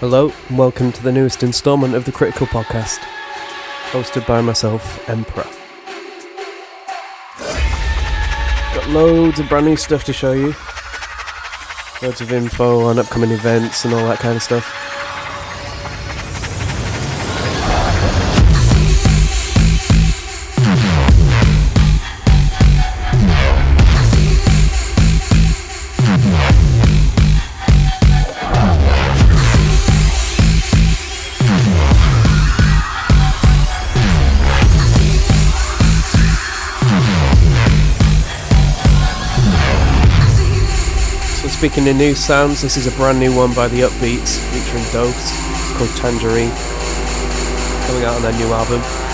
Hello, and welcome to the newest instalment of the Critical Podcast, hosted by myself, Emperor. Got loads of brand new stuff to show you, loads of info on upcoming events and all that kind of stuff. New sounds, this is a brand new one by the Upbeats featuring Dose. It's called Tangerine. Coming out on their new album.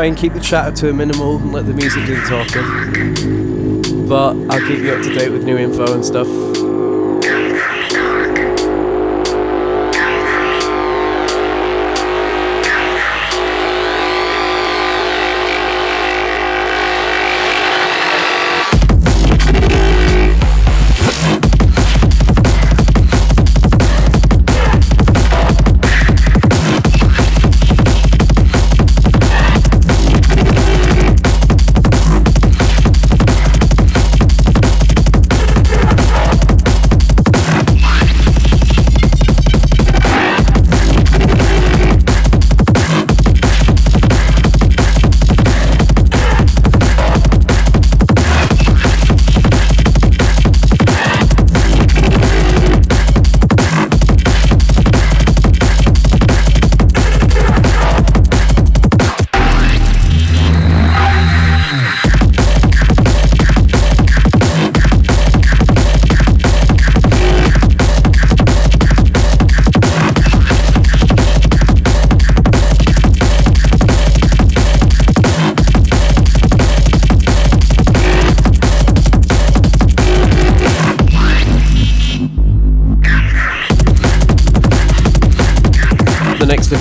Try and keep the chatter to a minimal and let the music do the talking. But I'll keep you up to date with new info and stuff.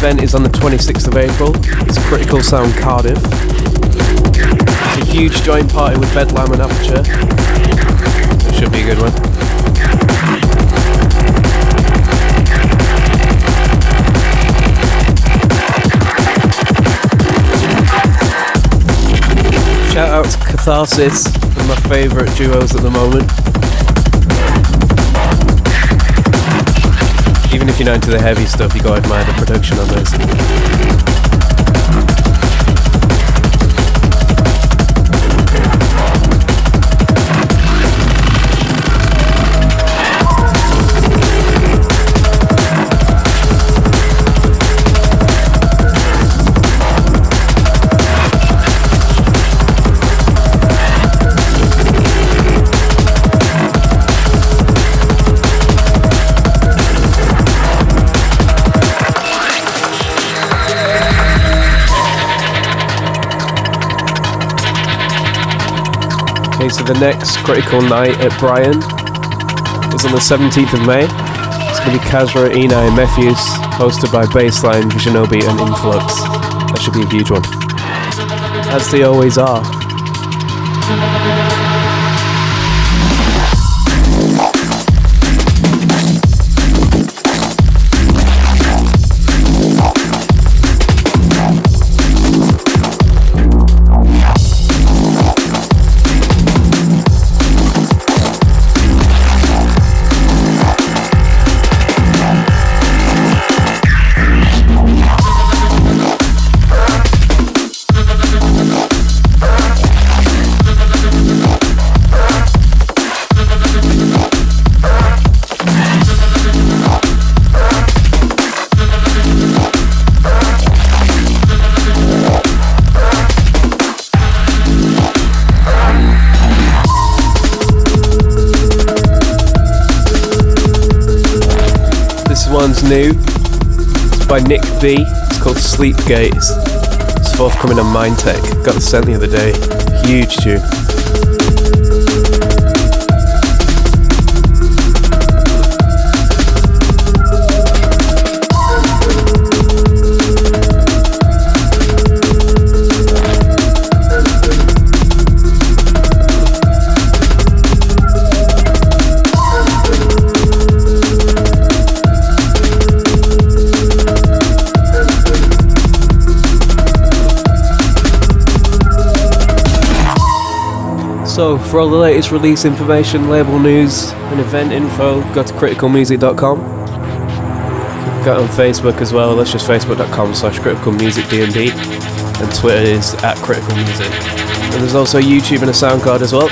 Event is on the 26th of April. It's a Critical Sound Cardiff. It's a huge joint party with Bedlam and Aperture. It should be a good one. Shout out to Catharsis, one of my favourite duos at the moment. Even if you're not into the heavy stuff, you gotta admire the production on this. Okay, so the next critical night at Brian is on the 17th of May. It's going to be Kasra, Enei, and Mefjus, hosted by Baseline, Visionobi, and Influx. That should be a huge one. As they always are. One's new. It's by Nick B. It's called Sleep Gaze. It's forthcoming on Mindtech. Got the sent the other day. Huge tune. So, for all the latest release information, label news, and event info, go to criticalmusic.com. Go on Facebook as well, that's just facebook.com slash criticalmusicdnb, and Twitter is at criticalmusic. And there's also YouTube and a SoundCloud as well.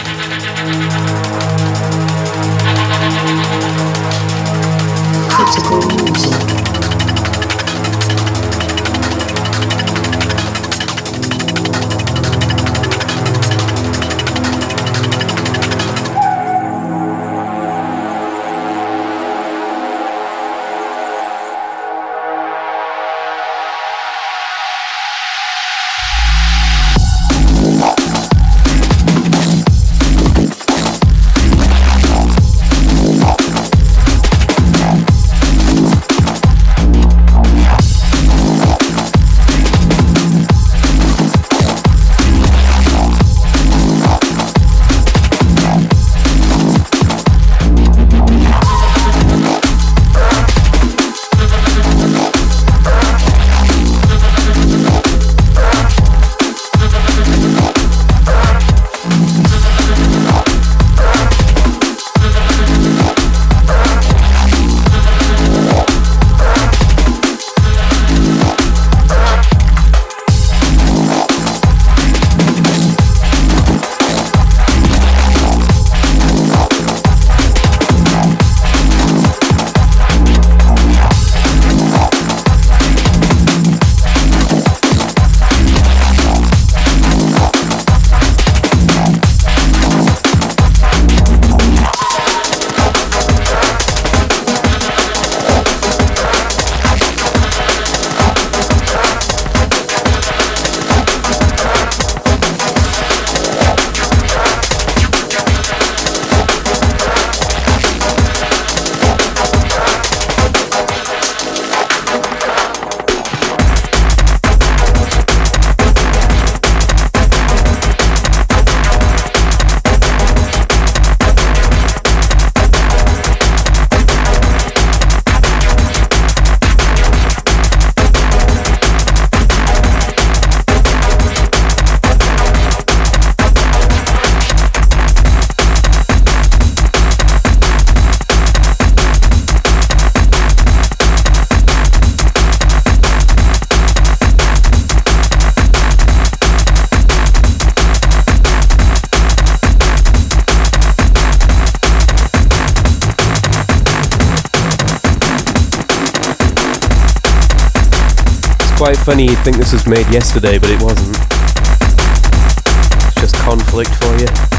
Funny you'd think this was made yesterday, but it wasn't. It's just conflict for you.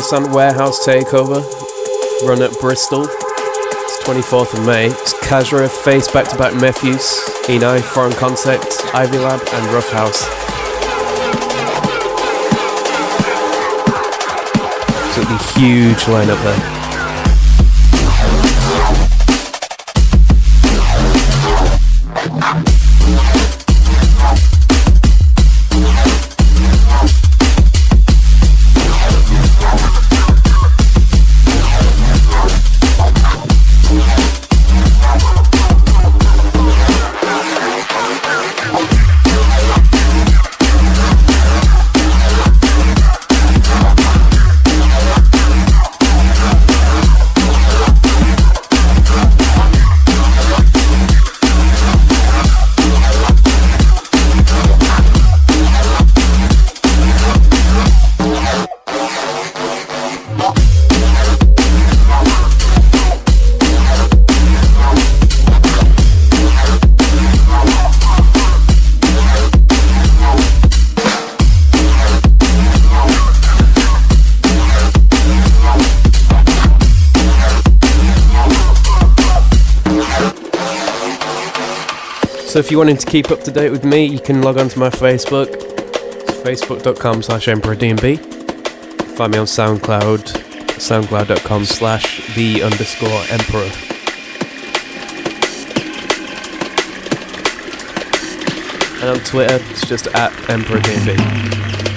Sound Warehouse Takeover, run at Bristol. It's 24th of May. It's Kasra, Phace Back to Back Mefjus, Enei, Foreign Concept, Ivy Lab, and Rough House. So it'll huge lineup there. So if you wanted to keep up to date with me, you can log on to my Facebook. Facebook.com slash emperordnb. Find me on SoundCloud, soundcloud.com slash the underscore emperor. And on Twitter, it's just at emperordnb.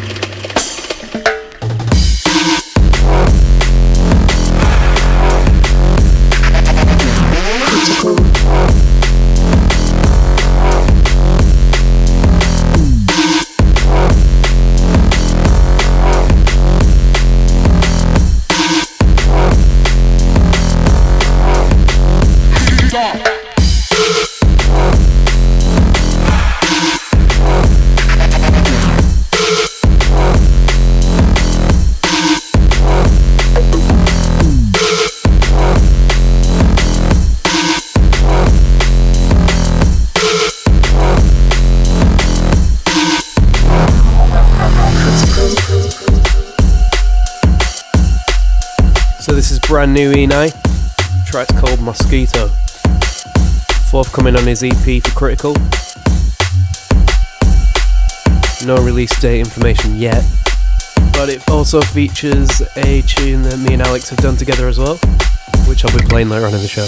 Brand new Enei. Track called Mosquito. Forthcoming on his EP for Critical. No release date information yet, but it also features a tune that me and Alex have done together as well, which I'll be playing later on in the show.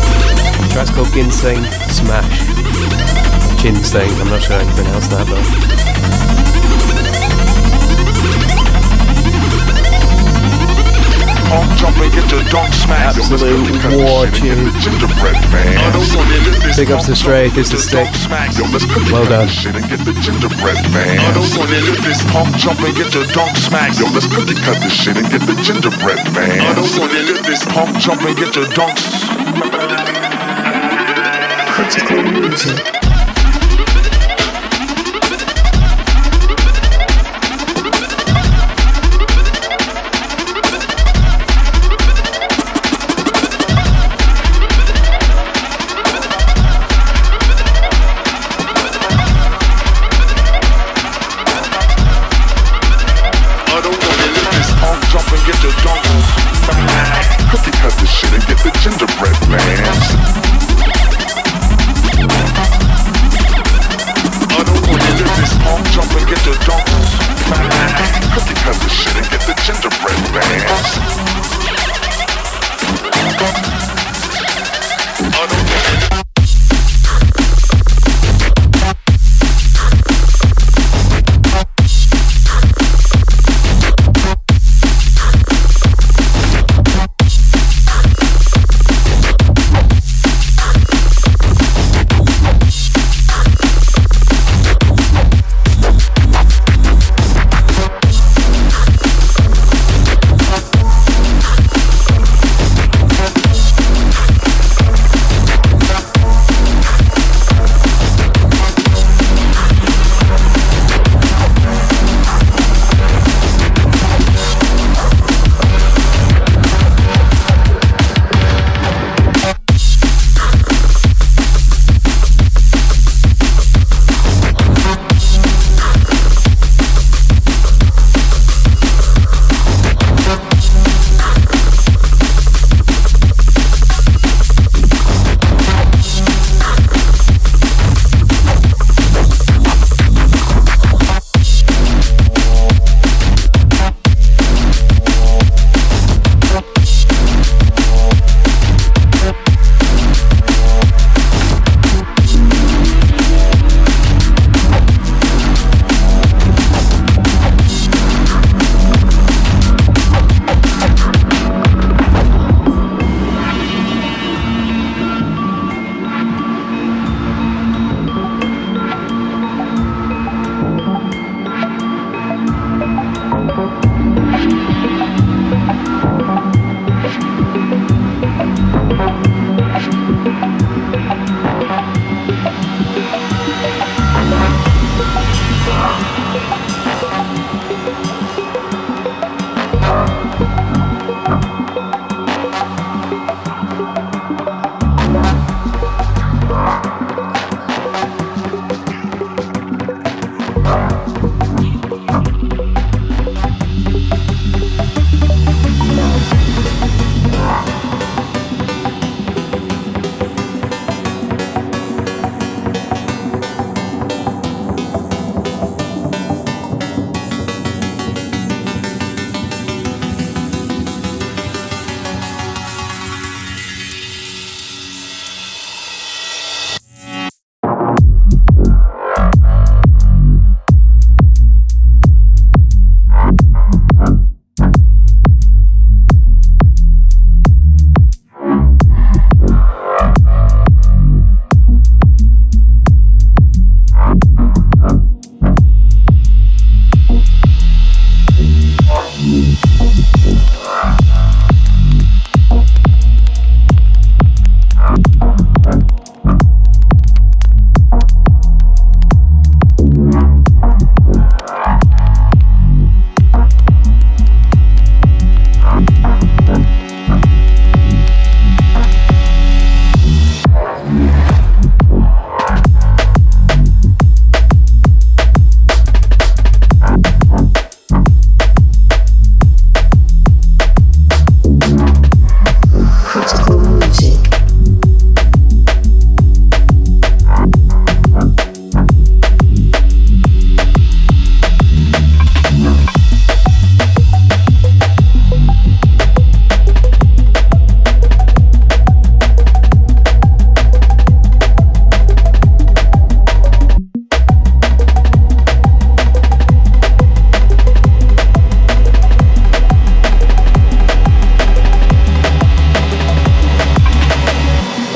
The track's called Ginseng Smash. Ginseng, I'm not sure how you pronounce that though. Pump, jump and get your dunk smacked. Absolute war tune. Big ups to Stray, this is sick. Well done. Shit and get the gingerbread man. I don't want to live this pump, jump and get your dunk smacked. Yo, let's cookie cut this shit and get the gingerbread man. I don't want to live this pump, jump and get your dunks. Critical music.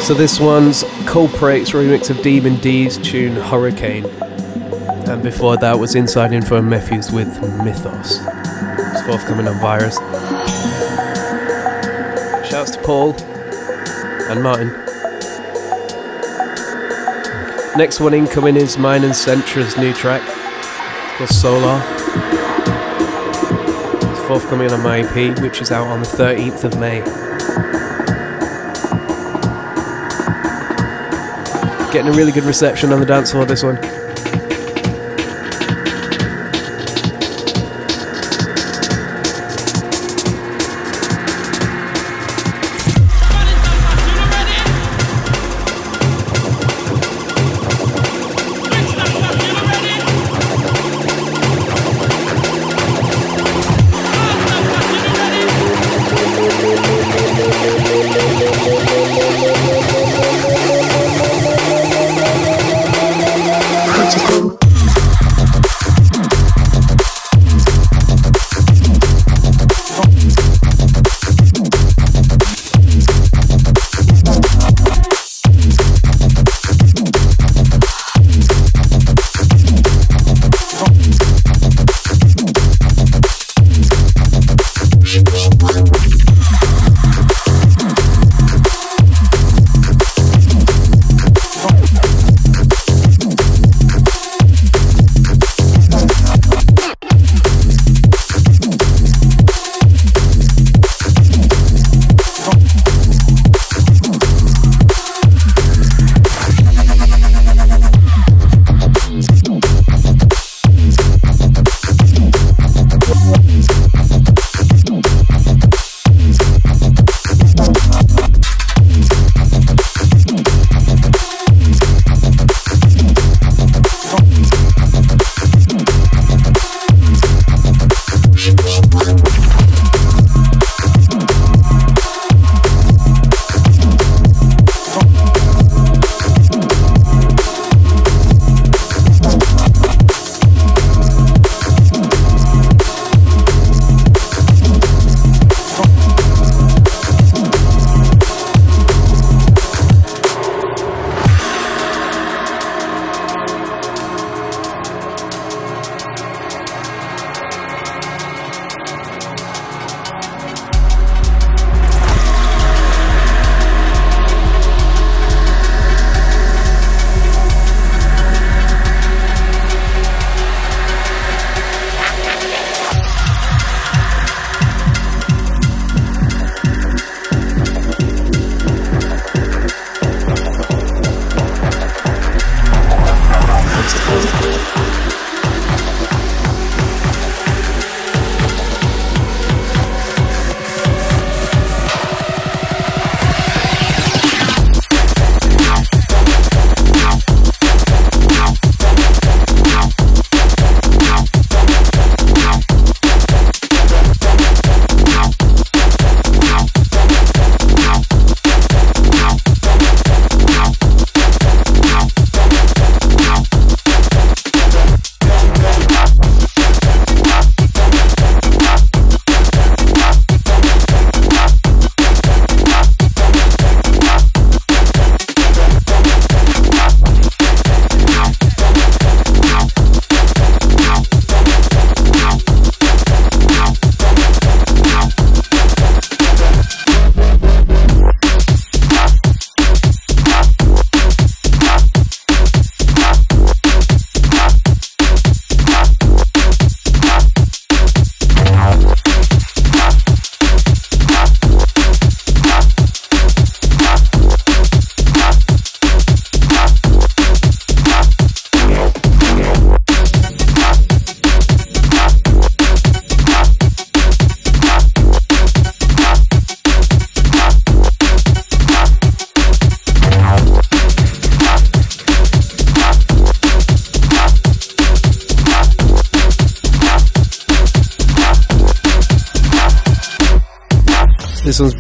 So this one's Culprate's remix of Demon D's tune Hurricane. And before that was Inside Info and Mefjus with Mythos. It's forthcoming on Virus. Shouts to Paul and Martin. Next one incoming is mine and Centra's new track called Solar. It's forthcoming on my EP, which is out on the 13th of May. Getting a really good reception on the dance floor, this one.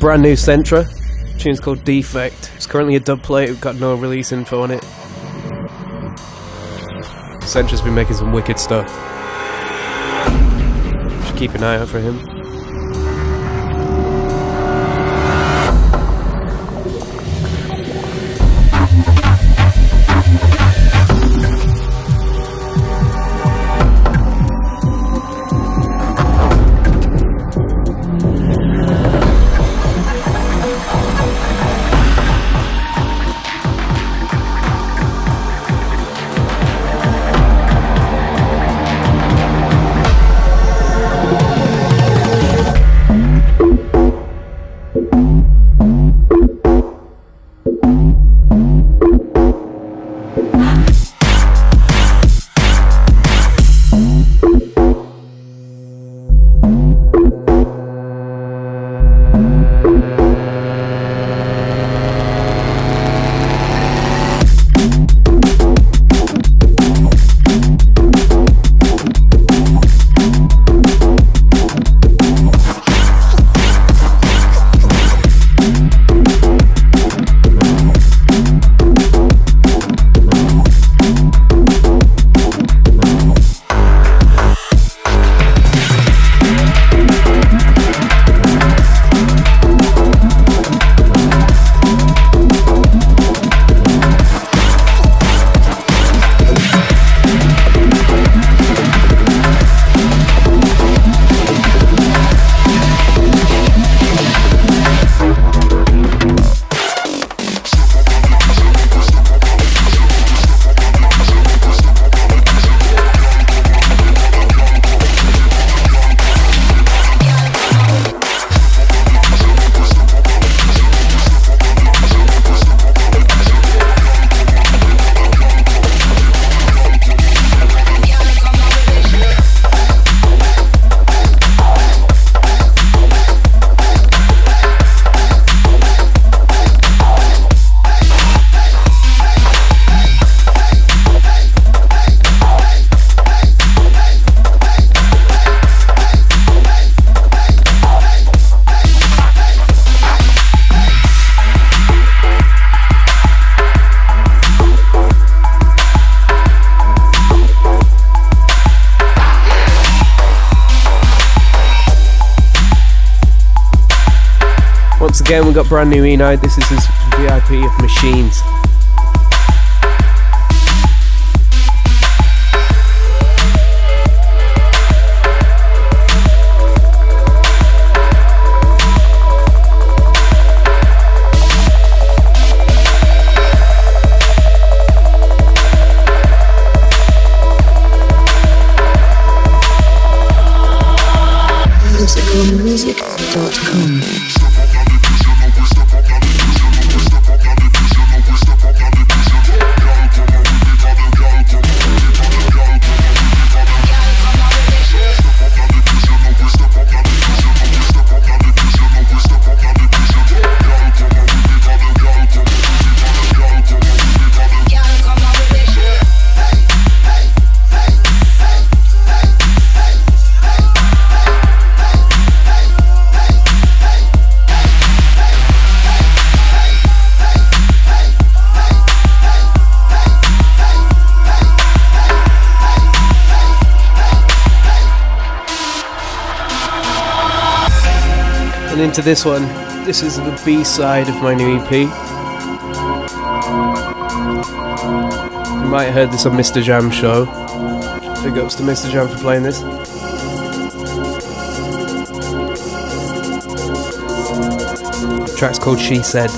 Brand new Centra. The tune's called Defect. It's currently a dub plate, we've got no release info on it. Centra's been making some wicked stuff. Should keep an eye out for him. Again, we got brand new E-Night. This is his VIP of Machines. Into this one. This is the B side of my new EP. You might have heard this on Mr. Jam show. Big ups to Mr. Jam for playing this. The track's called She Said.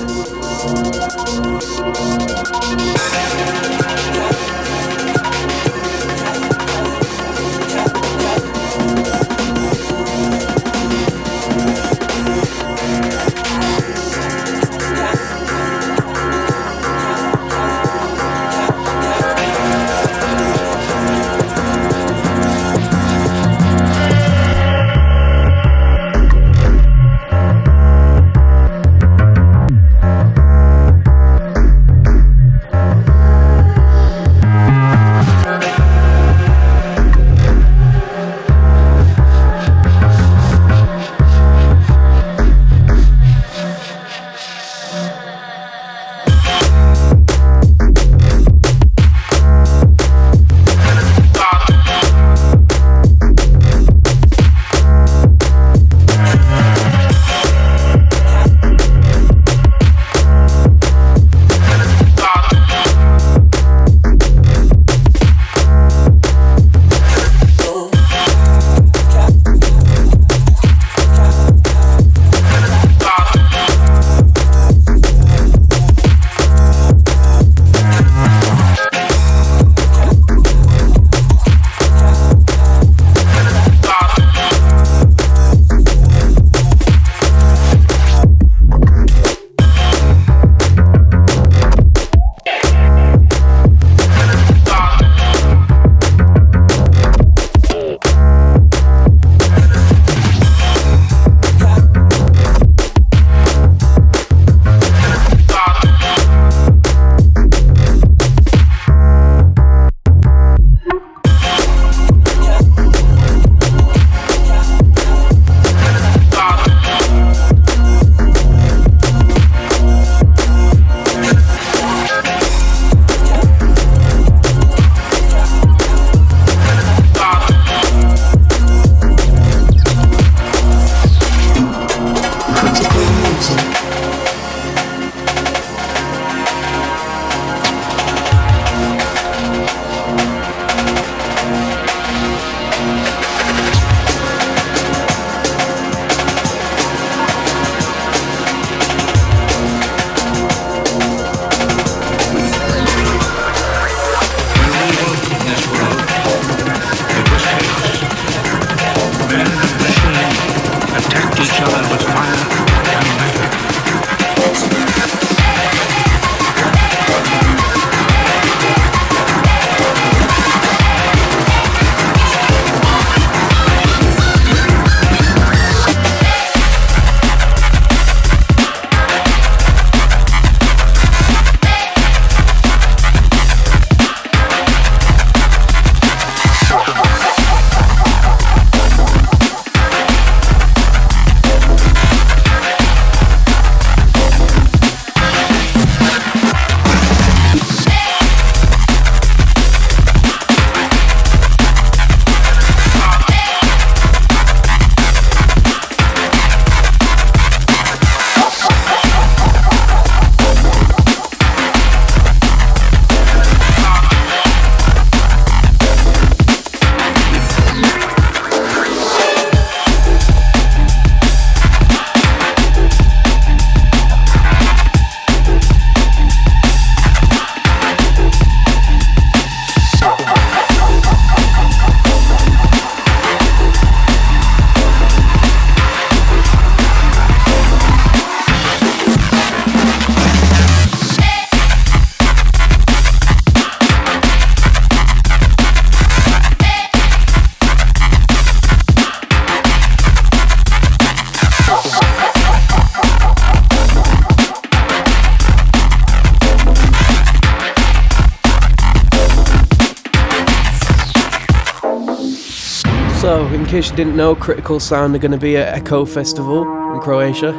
You didn't know, Critical Sound are going to be at Echo Festival in Croatia.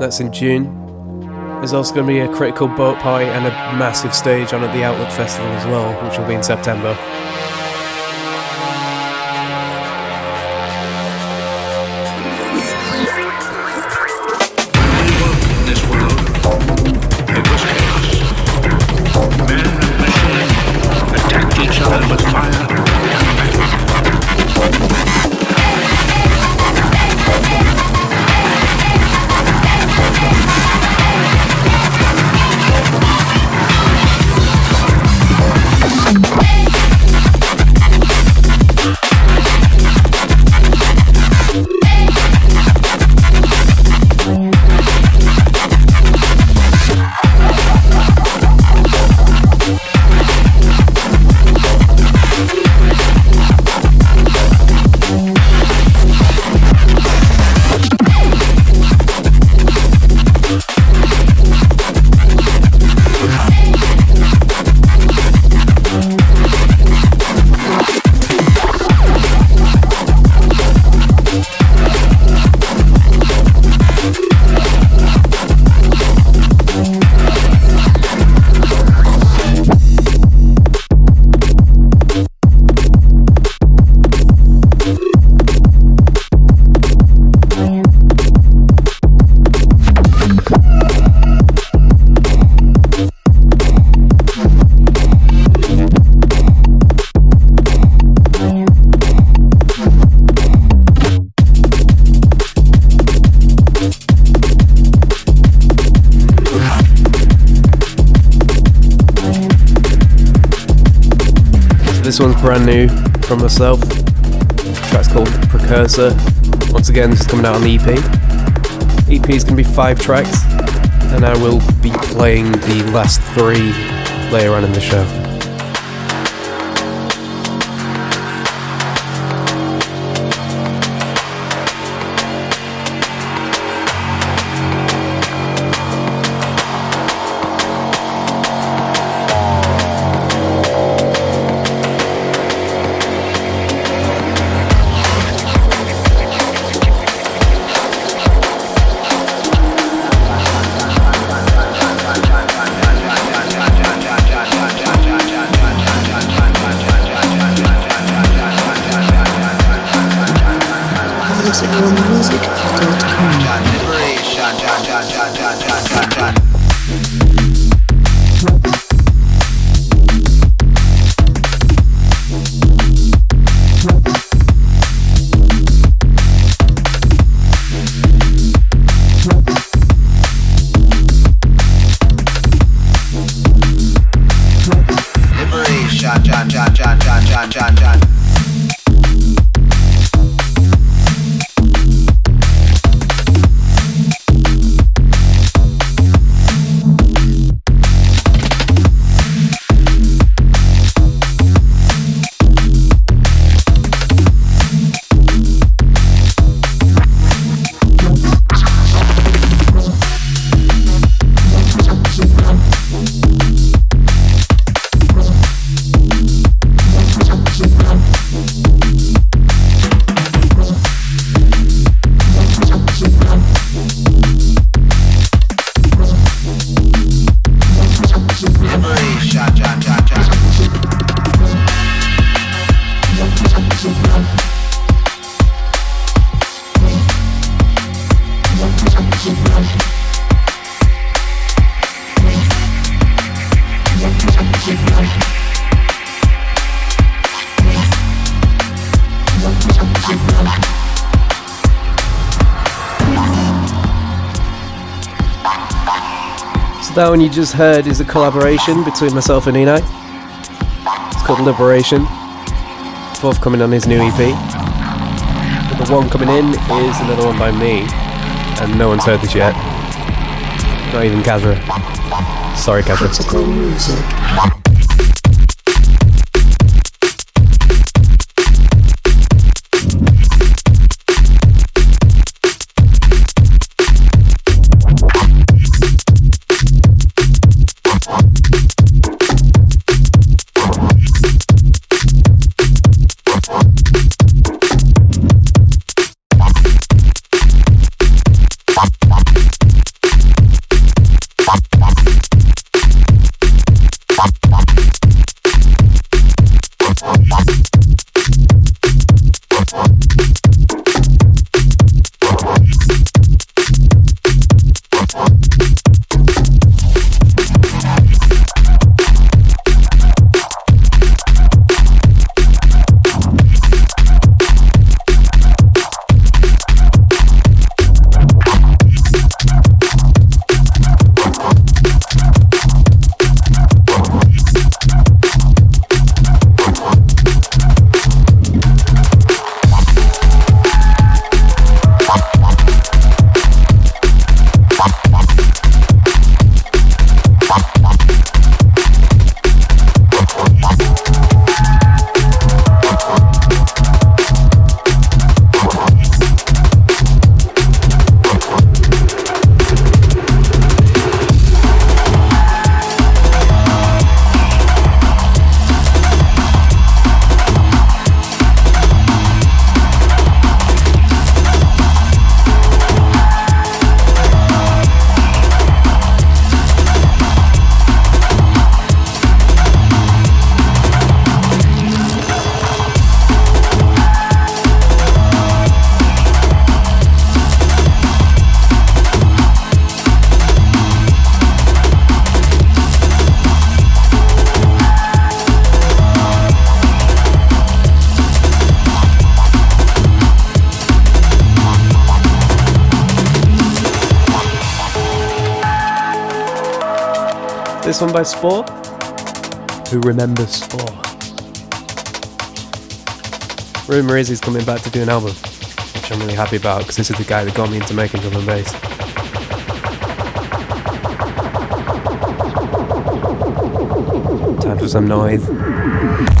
That's in June. There's also going to be a Critical Boat Party and a massive stage on at the Outlook Festival as well, which will be in September. Brand new from myself. Track's called Precursor. Once again, this is coming out on the EP. EP is going to be five tracks, and I will be playing the last three later on in the show. That one you just heard is a collaboration between myself and Enei. It's called Liberation. Forthcoming on his new EP. But the one coming in is another one by me. And no one's heard this yet. Not even Kasra. Sorry, Kasra. By Spor. Who remembers Spor? Rumour is he's coming back to do an album, which I'm really happy about because this is the guy that got me into making drum and bass. Time for some noise.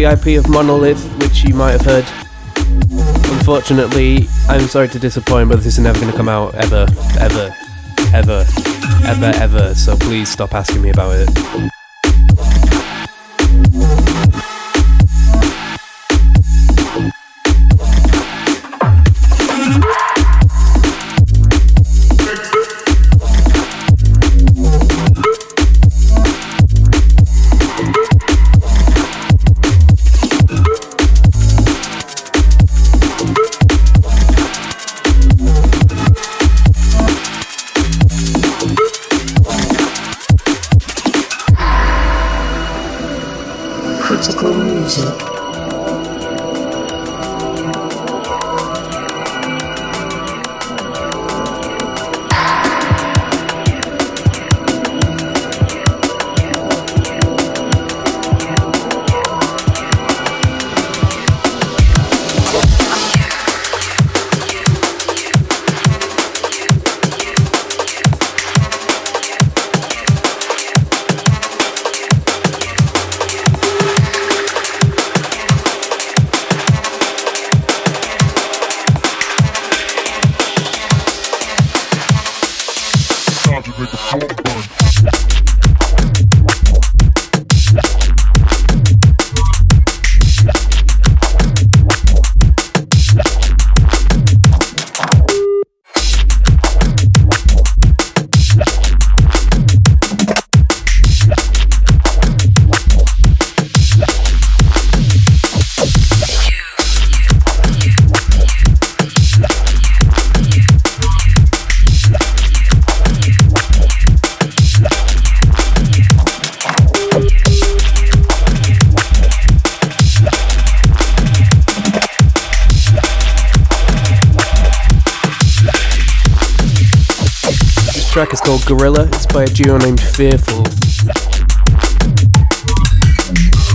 VIP of Monolith, which you might have heard. Unfortunately, I'm sorry to disappoint, but this is never going to come out ever, ever, ever, ever, ever. So please stop asking me about it. Gorilla. It's by a duo named Fearful.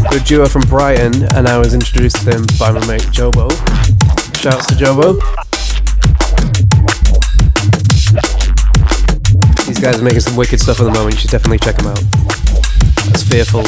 A duo from Brighton, and I was introduced to them by my mate Jobo. Shouts to Jobo. These guys are making some wicked stuff at the moment. You should definitely check them out. That's Fearful.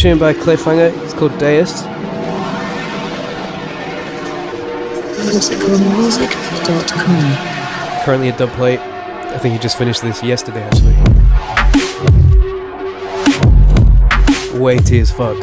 Tune by Cliffhanger. It's called Deus. Musicalmusic.com. Currently a dub plate. I think he just finished this yesterday, actually. Weighty as fuck.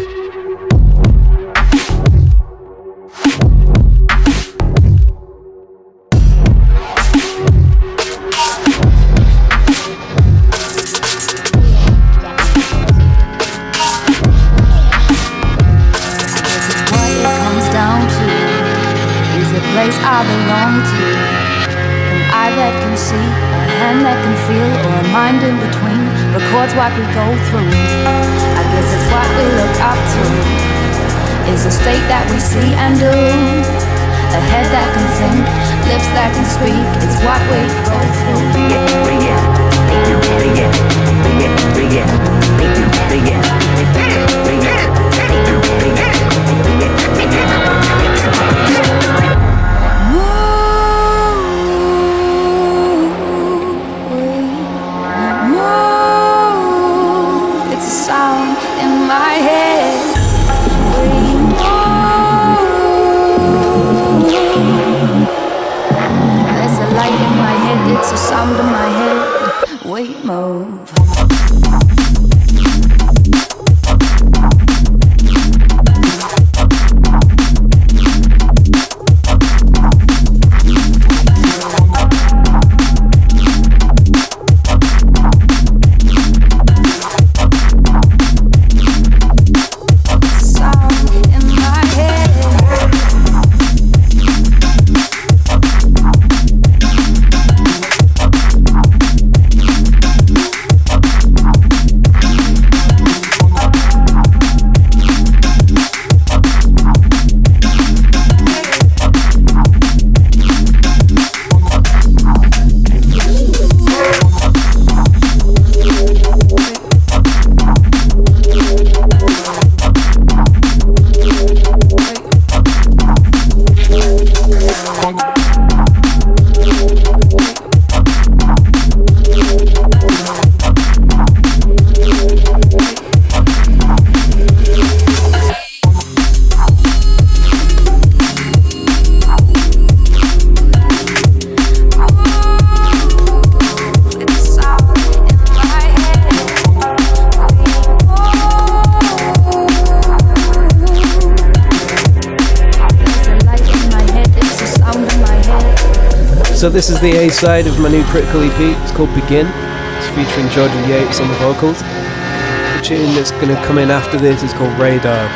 So this is the A side of my new Critical EP. It's called Begin. It's featuring Georgia Yates on the vocals. The tune that's going to come in after this is called Radar.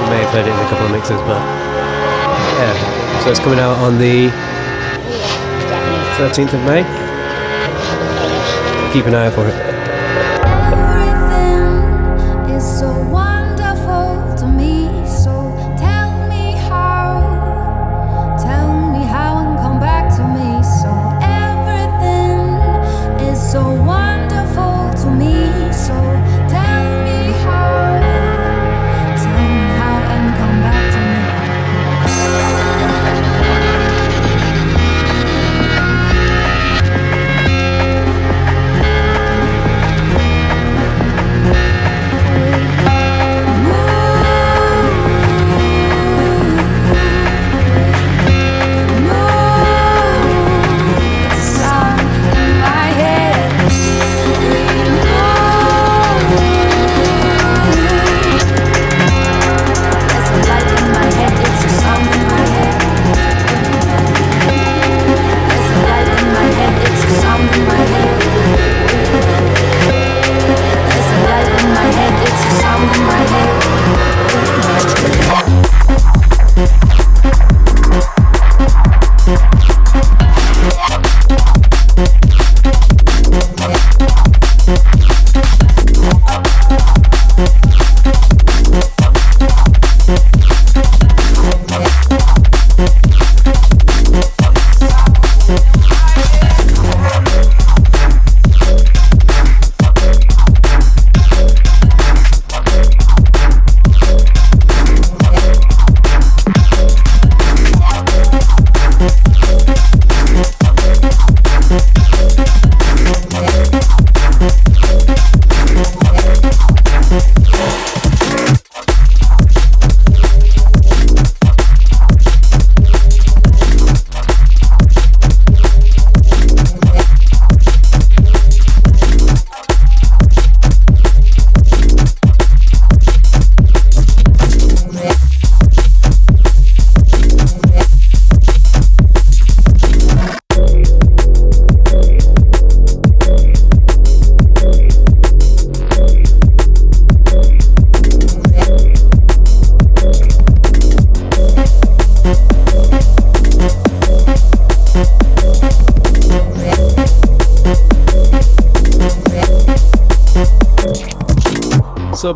You may have heard it in a couple of mixes, but yeah. So it's coming out on the 13th of May. Keep an eye out for it.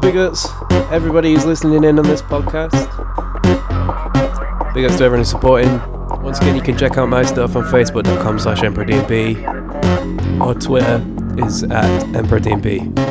Big ups everybody who's listening in on this podcast. Big ups to everyone who's supporting. Once again, you can check out my stuff on facebook.com slash emperordnb or Twitter is at emperordnb.